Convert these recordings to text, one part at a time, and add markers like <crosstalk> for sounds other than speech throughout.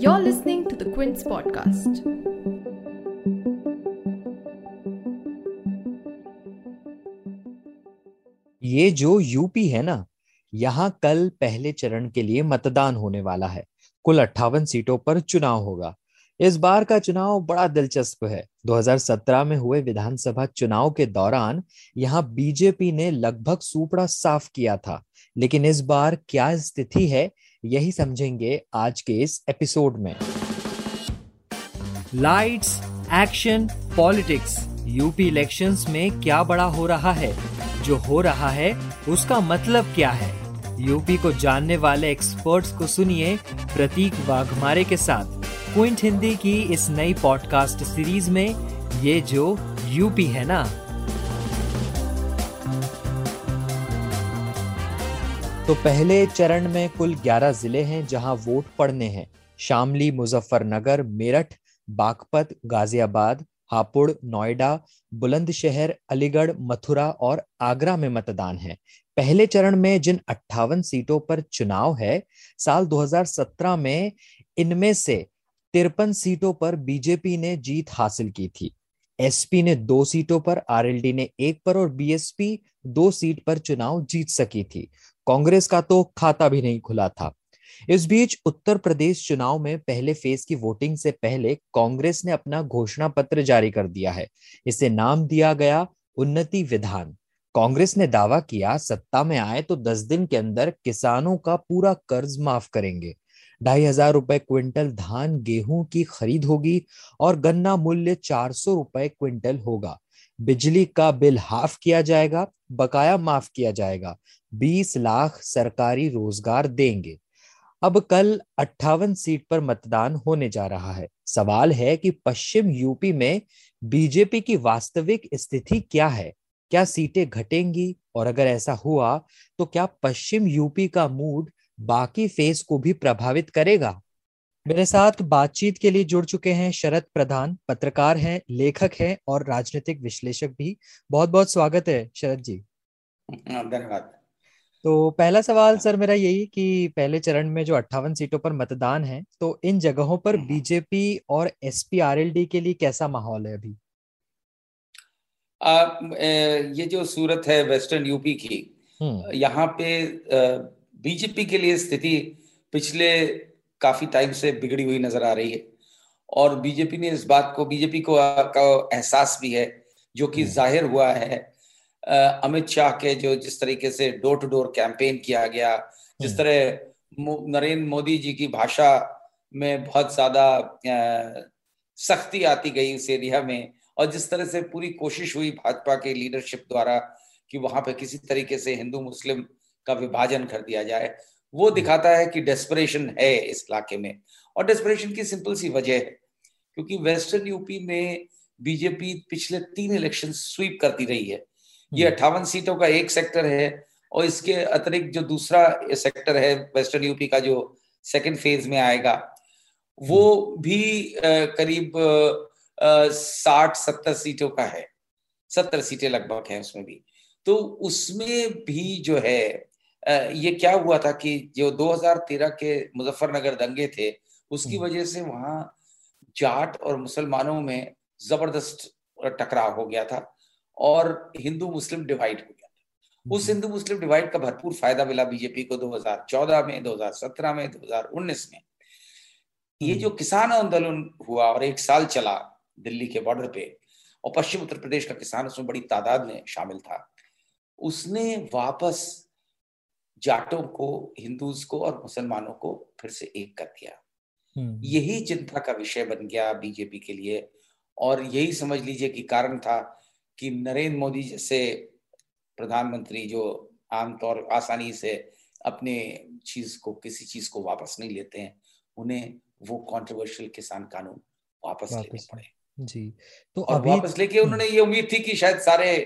You're listening to the Quince podcast. ये जो UP है ना, यहाँ कल पहले चरण के लिए मतदान होने वाला है कुल अट्ठावन सीटों पर चुनाव होगा इस बार का चुनाव बड़ा दिलचस्प है। 2017 में हुए विधानसभा चुनाव के दौरान यहाँ बीजेपी ने लगभग सूपड़ा साफ़ किया था। लेकिन इस बार क्या स्थिति है, यही समझेंगे आज के इस एपिसोड में। Lights action politics UP elections में क्या बड़ा हो रहा है? जो हो रहा है, उसका मतलब क्या है? यूपी को जानने वाले एक्सपर्ट्स को सुनिए प्रतीक वाघमारे के साथ। क्विंट हिंदी की इस नई पॉडकास्ट सीरीज़ में ये जो यूपी है ना। तो पहले चरण में कुल 11 ज़िले हैं जहाँ वोट पड़ने हैं। शामली, मुजफ्फरनगर, मेरठ, बागपत, गाजियाबाद, हापुड़, नोएडा, बुलंदशहर, अलीगढ़, मथुरा और आगरा में मतदान है। पहले चरण में जिन अट्ठावन सीटों पर चुनाव है, साल 2017 में इनमें से तिरपन सीटों पर बीजेपी ने जीत हासिल की थी। एसपी ने दो सीटों पर, आरएलडी ने एक पर और बीएसपी दो सीट पर चुनाव जीत सकी थी। कांग्रेस का तो खाता भी नहीं खुला था। इस बीच उत्तर प्रदेश चुनाव में पहले फ़ेज़ की वोटिंग से पहले कांग्रेस ने अपना घोषणा पत्र जारी कर दिया है। इसे नाम दिया गया उन्नति विधान। कांग्रेस ने दावा किया, सत्ता में आए तो दस दिन के अंदर किसानों का पूरा कर्ज माफ़ करेंगे। ढाई हज़ार रुपए क्विंटल धान गेहूँ की खरीद होगी और गन्ना मूल्य चार सौ रुपए क्विंटल होगा। बिजली का बिल हाफ़ किया जाएगा, बकाया माफ़ किया जाएगा। बीस लाख सरकारी रोज़गार देंगे। अब कल अट्ठावन सीट पर मतदान होने जा रहा है। सवाल है कि पश्चिम यूपी में बीजेपी की वास्तविक स्थिति क्या है? क्या सीटें घटेंगी? और अगर ऐसा हुआ तो क्या पश्चिम यूपी का मूड बाकी फेस को भी प्रभावित करेगा। मेरे साथ बातचीत के लिए जुड़ चुके हैं शरद प्रधान पत्रकार हैं लेखक हैं और राजनीतिक विश्लेषक भी। बहुत बहुत स्वागत है शरद जी। हाँ, धन्यवाद। तो पहला सवाल सर मेरा यही कि पहले चरण में जो अट्ठावन सीटों पर मतदान है तो इन जगहों पर हम्म। बीजेपी और एसपी आरएलडी के लिए कैसा माहौल है अभी? आ, ये जो सूरत है वेस्टर्न यूपी की हम्म। यहाँ पे बीजेपी के लिए स्थिति पिछले काफ़ी टाइम से बिगड़ी हुई नज़र आ रही है और बीजेपी ने इस बात को बीजेपी को का एहसास भी है जो कि हम्म। ज़ाहिर हुआ है अमित शाह के जो जिस तरीके से डोर टू डोर कैंपेन किया गया जिस हम्म। तरह नरेंद्र मोदी जी की भाषा में बहुत ज़्यादा सख्ती आती गई उस एरिया में और जिस तरह से पूरी कोशिश हुई भाजपा के लीडरशिप द्वारा कि वहाँ पे किसी तरीके से हिंदू मुस्लिम का विभाजन कर दिया जाए वो। दिखाता है कि डेस्परेशन है इस इलाके में और डेस्परेशन की सिंपल सी वजह है क्योंकि वेस्टर्न यूपी में बीजेपी पिछले तीन इलेक्शन स्वीप करती रही है ये हम्म। अट्ठावन सीटों का एक सेक्टर है और इसके अतिरिक्त जो दूसरा सेक्टर है वेस्टर्न यूपी का जो सेकंड फ़ेज़ में आएगा वो। भी करीब साठ सत्तर सीटों का है सत्तर सीटें लगभग हैं उसमें भी तो उसमें भी जो है ये क्या हुआ था कि जो 2013 के मुजफ्फरनगर दंगे थे उसकी हम्म। वजह से वहाँ जाट और मुसलमानों में ज़बरदस्त टकराव हो गया था और हिंदू मुस्लिम डिवाइड हो गया था उस हम्म। हिंदू मुस्लिम डिवाइड का भरपूर फ़ायदा मिला बीजेपी को 2014 में 2017 में 2019 में ये जो हम्म। किसान आंदोलन हुआ और एक साल चला दिल्ली के बॉर्डर पे और पश्चिम उत्तर प्रदेश का किसान उसमें बड़ी तादाद में शामिल था उसने वापस जाटों को हिंदूज को और मुसलमानों को फिर से एक कर दिया। हम्म। यही चिंता का विषय बन गया बीजेपी के लिए। और यही समझ लीजिए कि कारण था कि नरेंद्र मोदी जैसे प्रधानमंत्री जो आमतौर आसानी से अपने चीज़ को किसी चीज़ को वापस नहीं लेते हैं उन्हें वो कंट्रोवर्शियल किसान कानून वापस, वापस लेने। पड़े जी। तो अभी वापस लेके उन्होंने ये उम्मीद थी कि शायद सारे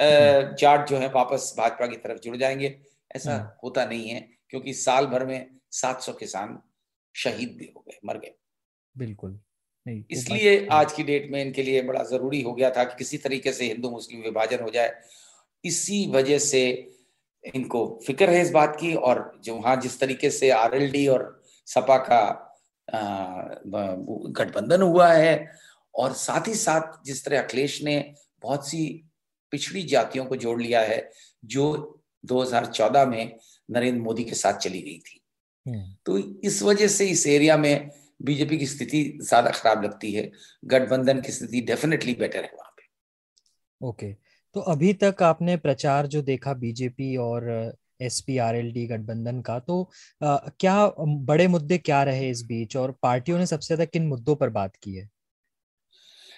हम्म। जाट जो है वापस भाजपा की तरफ़ जुड़ जाएँगे। ऐसा हम्म। होता नहीं है क्योंकि साल भर में 700 किसान शहीद भी हो गए मर गए बिल्कुल नहीं इसलिए आज की डेट में इनके लिए बड़ा ज़रूरी हो गया था कि किसी तरीके से हिंदू मुस्लिम विभाजन हो जाए इसी वजह से इनको फ़िक्र है इस बात की और जो वहाँ जिस तरीके से आरएलडी और सपा का गठबंधन हुआ है और साथ ही साथ जिस तरह अखिलेश ने बहुत सी पिछड़ी जातियों को जोड़ लिया है जो 2014 में नरेंद्र मोदी के साथ चली गई थी। हम्म। तो इस वजह से इस एरिया में बीजेपी की स्थिति ज़्यादा खराब लगती है। गठबंधन की स्थिति डेफिनेटली बेटर है वहाँ पे। ओके। तो अभी तक आपने प्रचार जो देखा बीजेपी और S P R L D गठबंधन का तो आ, क्या बड़े मुद्दे क्या रहे इस बीच? और पार्टियों ने सबसे ज़्यादा किन मुद्दों पर बात की है?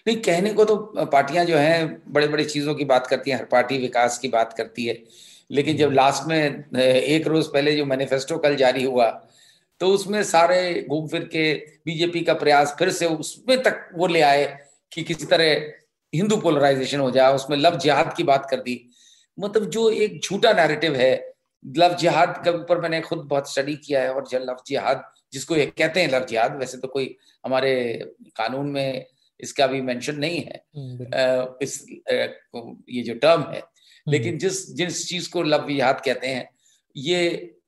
नहीं कहने को तो पार्टियाँ जो हैं बड़े बड़े चीज़ों की बात करती हैं हर पार्टी विकास की बात करती है। लेकिन जब लास्ट में एक रोज पहले जो मैनिफेस्टो कल जारी हुआ तो उसमें सारे घूम फिर के बीजेपी का प्रयास फिर से उसमें तक वो ले आए कि किसी तरह हिंदू पोलराइजेशन हो जाए उसमें लव जिहाद की बात कर दी। मतलब जो एक झूठा नैरेटिव है लव जिहाद के ऊपर मैंने खुद बहुत स्टडी किया है और जब लव जिहाद जिसको ये कहते हैं लव जिहाद वैसे तो कोई हमारे कानून में इसका भी मेंशन नहीं है। हम्म, इस ये जो टर्म है हम्म। लेकिन जिस जिस चीज़ को लव जिहाद कहते हैं ये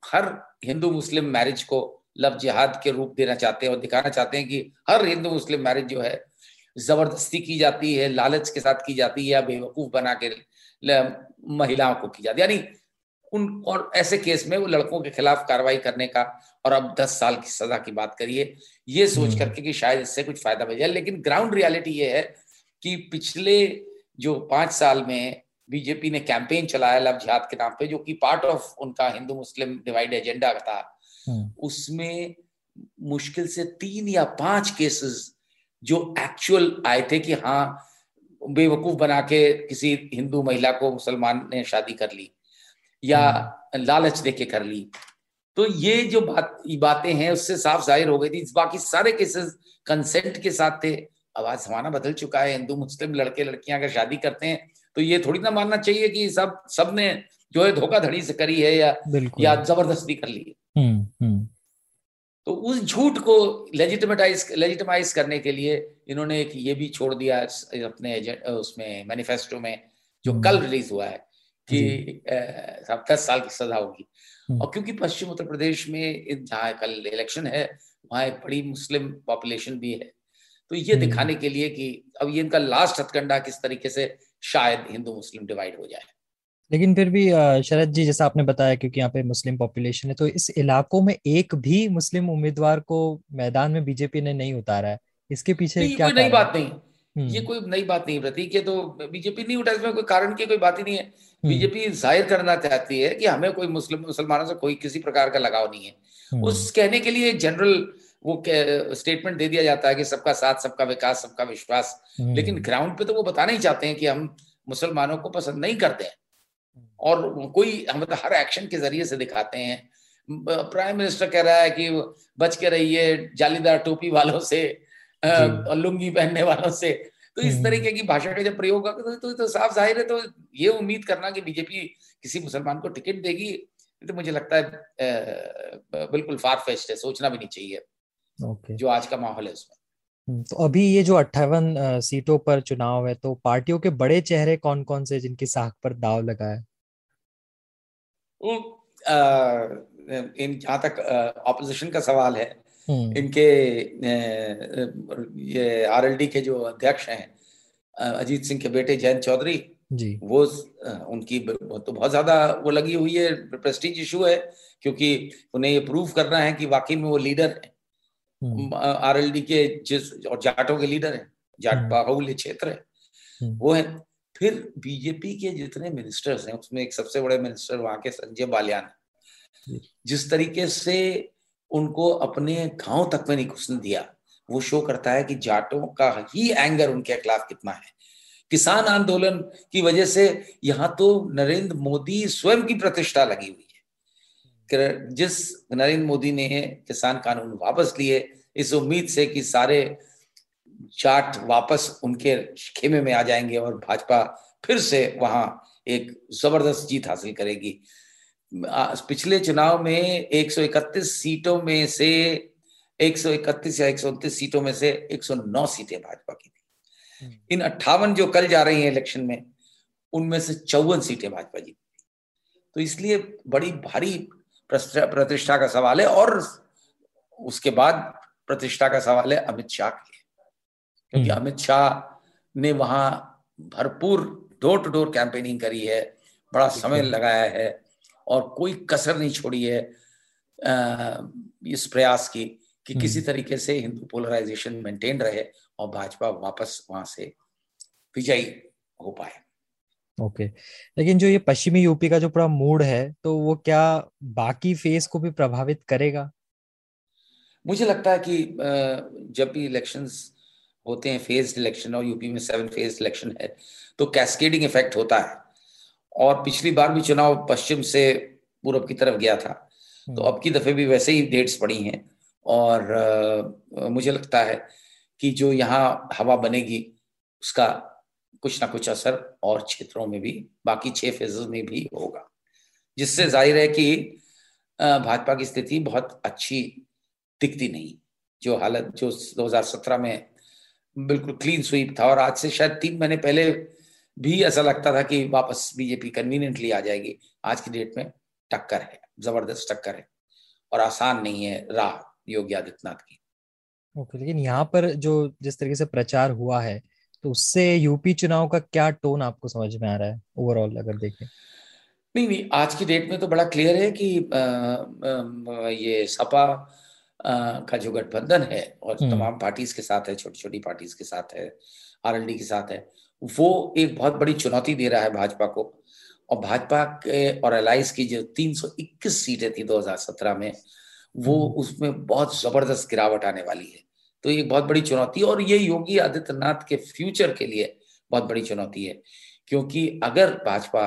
हर हिंदू मुस्लिम मैरिज को लव जिहाद के रूप देना चाहते हैं और दिखाना चाहते हैं कि हर हिंदू मुस्लिम मैरिज जो है ज़बरदस्ती की जाती है लालच के साथ की जाती है या बेवकूफ़ बना के महिलाओं को की जाती है। यानी उन और ऐसे केस में वो लड़कों के खिलाफ कार्रवाई करने का और अब दस साल की सजा की बात करिए ये सोच हम्म। करके कि शायद इससे कुछ फ़ायदा मिल जाए। लेकिन ग्राउंड रियलिटी ये है कि पिछले जो पाँच साल में बीजेपी ने कैंपेन चलाया लव जिहाद के नाम पे जो कि पार्ट ऑफ़ उनका हिंदू मुस्लिम डिवाइड एजेंडा था। हम्म। उसमें मुश्किल से तीन या पाँच केसेस जो एक्चुअल आए थे कि हाँ बेवकूफ़ बना के किसी हिंदू महिला को मुसलमान ने शादी कर ली या हम्म। लालच देके कर ली। तो ये जो बात बातें हैं उससे साफ़ ज़ाहिर हो गई थी। बाकी सारे केसेस कंसेंट के साथ थे। अब आज जमाना बदल चुका है। हिंदू मुस्लिम लड़के लड़कियाँ अगर शादी करते हैं तो ये थोड़ी ना मानना चाहिए कि सब सबने जो है धोखाधड़ी से करी है या या ज़बरदस्ती कर ली है हम्म, हम्म। तो उस झूठ को लेजिटिमेटाइज लेजिटिमाइज करने के लिए इन्होंने एक ये भी छोड़ दिया अपने उसमें मैनिफेस्टो में जो कल रिलीज़ हुआ है कि दस साल की सजा होगी हम्म। और क्योंकि पश्चिम उत्तर प्रदेश में जहाँ कल इलेक्शन है वहाँ एक बड़ी मुस्लिम पॉपुलेशन भी है तो ये हम्म। दिखाने के लिए कि अब ये इनका लास्ट हथकंडा किस तरीके से शायद हिंदू मुस्लिम डिवाइड हो जाए। लेकिन फिर भी शरद जी जैसा आपने बताया क्योंकि यहाँ पे मुस्लिम पॉपुलेशन है तो इस इलाकों में एक भी मुस्लिम उम्मीदवार को मैदान में बीजेपी ने नहीं उतारा है। इसके पीछे क्या कोई नई बात नहीं। ये हम्म। कोई नई बात नहीं प्रतीक। ये तो बीजेपी नहीं उठा इसमें कोई कारण की कोई बात ही नहीं है। हम्म। बीजेपी ज़ाहिर करना चाहती है कि हमें कोई मुस्लिम मुसलमानों से कोई किसी प्रकार का लगाव नहीं है। हम्म। उस कहने के लिए जनरल वो स्टेटमेंट दे दिया जाता है कि सबका साथ सबका विकास सबका विश्वास। लेकिन ग्राउंड पे तो वो बताना ही चाहते हैं कि हम मुसलमानों को पसंद नहीं करते हैं। और कोई हम तो हर एक्शन के ज़रिए से दिखाते हैं। प्राइम मिनिस्टर कह रहा है कि बच के रहिए जालीदार टोपी वालों से लुंगी पहनने वालों से। तो इस हम्म। तरीके की भाषा का जब प्रयोग होगा तो, तो, तो साफ़ ज़ाहिर है तो ये उम्मीद करना कि बीजेपी किसी मुसलमान को टिकट देगी तो मुझे लगता है बिल्कुल फार फेस्ट है सोचना भी नहीं चाहिए। Okay. जो आज का माहौल है उसमें हम्म, तो अभी ये जो अट्ठावन सीटों पर चुनाव है तो पार्टियों के बड़े चेहरे कौन कौन से जिनकी साख पर दाव लगा है इन जहाँ तक ऑपोजिशन का सवाल है हम्म। इनके ये आरएलडी के जो अध्यक्ष हैं अजीत सिंह के बेटे जयंत चौधरी जी वो उनकी तो बहुत ज़्यादा वो लगी हुई है प्रेस्टीज इशू है क्योंकि उन्हें ये प्रूव करना है कि वाकई में वो लीडर है। आरएलडी के जिस और जाटों के लीडर है जाट हम्म। बाहुल्य क्षेत्र है वो है। फिर बीजेपी के जितने मिनिस्टर्स हैं उसमें एक सबसे बड़े मिनिस्टर वहाँ के संजय बालियान जिस तरीके से उनको अपने गाँव तक में नहीं घुसने दिया वो शो करता है कि जाटों का ही एंगर उनके खिलाफ कितना है। किसान आंदोलन की वजह से यहाँ तो नरेंद्र मोदी स्वयं की प्रतिष्ठा लगी हुई जिस नरेंद्र मोदी ने किसान कानून वापस लिए इस उम्मीद से कि सारे जाट वापस उनके खेमे में आ जाएँगे और भाजपा फिर से वहाँ एक ज़बरदस्त जीत हासिल करेगी। पिछले चुनाव में 131 सीटों में से 131 या 129 सीटों में से 109 सीटें भाजपा की थी। हम्म। इन अट्ठावन जो कल जा रही हैं इलेक्शन में उनमें से चौवन सीटें भाजपा जीती। तो इसलिए बड़ी भारी प्रतिष्ठा का सवाल है और उसके बाद प्रतिष्ठा का सवाल है अमित शाह के क्योंकि हम्म। अमित शाह ने वहाँ भरपूर डोर टू डोर कैंपेनिंग करी है बड़ा समय लगाया है और कोई कसर नहीं छोड़ी है इस प्रयास की कि किसी हम्म। तरीके से हिंदू पोलराइजेशन मेंटेन रहे और भाजपा वापस वहाँ से विजयी हो पाए ओके okay. लेकिन जो ये पश्चिमी यूपी का जो पूरा मूड है तो वो क्या बाकी फेस को भी प्रभावित करेगा मुझे लगता है कि जब भी इलेक्शंस होते हैं फ़ेज़ इलेक्शन और यूपी में सेवन फ़ेज़ इलेक्शन है तो कैस्केडिंग इफ़ेक्ट होता है और पिछली बार भी चुनाव पश्चिम से पूरब की तरफ़ गया था तो हम्म। अब की दफे भी वैसे ही डेट्स पड़ी हैं और आ, मुझे लगता है कि जो यहाँ हवा बनेगी उसका कुछ ना कुछ असर और क्षेत्रों में भी, बाकी छह फेजेस में भी होगा। जिससे ज़ाहिर है कि भाजपा की स्थिति बहुत अच्छी दिखती नहीं। जो हालत, जो 2017 में बिल्कुल क्लीन स्वीप था और आज से शायद तीन महीने पहले भी ऐसा लगता था कि वापस बीजेपी कन्वीनियंटली आ जाएगी। आज की डेट में टक्कर है, ज़बरदस्त टक्कर है और आसान नहीं है राह योगी आदित्यनाथ की। ओके, लेकिन यहाँ पर जो जिस तरीके से प्रचार हुआ है तो उससे यूपी चुनाव का क्या टोन आपको समझ में आ रहा है ओवरऑल अगर देखें नहीं नहीं आज की डेट में तो बड़ा क्लियर है कि आ, आ, ये सपा आ, का जो गठबंधन है और हम्म। तमाम पार्टीज़ के साथ है छोटी छोटी पार्टीज़ के साथ है आरएलडी के साथ है वो एक बहुत बड़ी चुनौती दे रहा है भाजपा को और भाजपा के और एलाइस की जो 321 सीटें थी 2017 में वो हम्म। उसमें बहुत ज़बरदस्त गिरावट आने वाली है तो ये बहुत बड़ी चुनौती और ये योगी आदित्यनाथ के फ्यूचर के लिए बहुत बड़ी चुनौती है। क्योंकि अगर भाजपा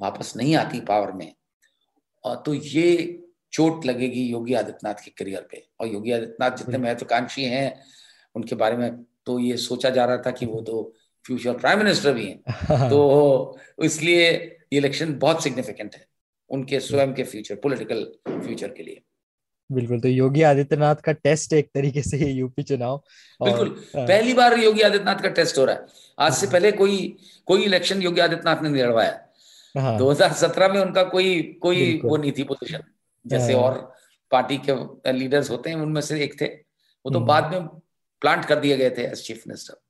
वापस नहीं आती पावर में तो ये चोट लगेगी योगी आदित्यनाथ के करियर पे। और योगी आदित्यनाथ जितने महत्वाकांक्षी हैं उनके बारे में तो ये सोचा जा रहा था कि वो तो फ्यूचर प्राइम मिनिस्टर भी हैं। <laughs> तो इसलिए इलेक्शन बहुत सिग्निफिकेंट है उनके स्वयं के फ्यूचर पॉलिटिकल फ्यूचर के लिए। बिल्कुल तो योगी आदित्यनाथ का टेस्ट एक तरीके से यूपी चुनाव बिल्कुल हाँ। पहली बार योगी आदित्यनाथ का टेस्ट हो रहा है आज से हाँ। पहले कोई कोई इलेक्शन योगी आदित्यनाथ ने नहीं लड़वाया हाँ। 2017 में उनका कोई कोई वो नहीं थी पोजीशन जैसे। और पार्टी के लीडर्स होते हैं उनमें से एक थे वो तो हम्म। बाद में प्लांट कर दिए गए थे एज चीफ मिनिस्टर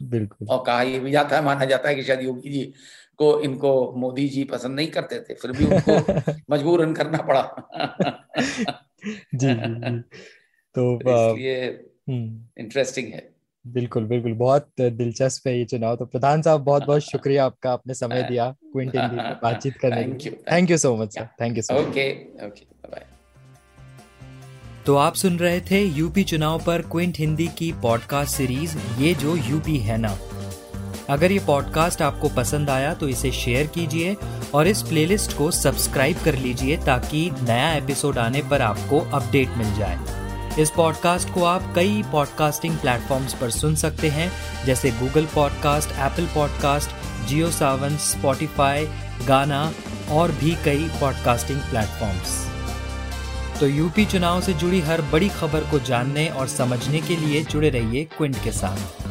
बिल्कुल और कहा यह भी जाता है माना जाता है कि शायद योगी जी को इनको मोदी जी पसंद नहीं करते थे फिर भी उनको <laughs> मजबूरन करना पड़ा जी, <laughs> जी, तो, तो इसलिए इंटरेस्टिंग हम्म। है। बिल्कुल बिल्कुल बहुत दिलचस्प है ये चुनाव। तो प्रधान साहब बहुत बहुत <laughs> शुक्रिया आपका आपने समय दिया क्विंट हिंदी बातचीत <laughs> करने के लिए। Thank you so much sir thank you so much okay okay bye तो आप सुन रहे थे यूपी चुनाव पर क्विंट हिंदी की पॉडकास्ट सीरीज़ ये जो यूपी है ना। अगर ये पॉडकास्ट आपको पसंद आया तो इसे शेयर कीजिए और इस प्लेलिस्ट को सब्सक्राइब कर लीजिए ताकि नया एपिसोड आने पर आपको अपडेट मिल जाए। इस पॉडकास्ट को आप कई पॉडकास्टिंग प्लेटफॉर्म्स पर सुन सकते हैं, जैसे Google podcast Apple podcast Jio Saavn Spotify Gaana और भी कई पॉडकास्टिंग प्लेटफॉर्म्स तो यूपी चुनाव से जुड़ी हर बड़ी खबर को जानने और समझने के लिए जुड़े रहिए क्विंट के साथ।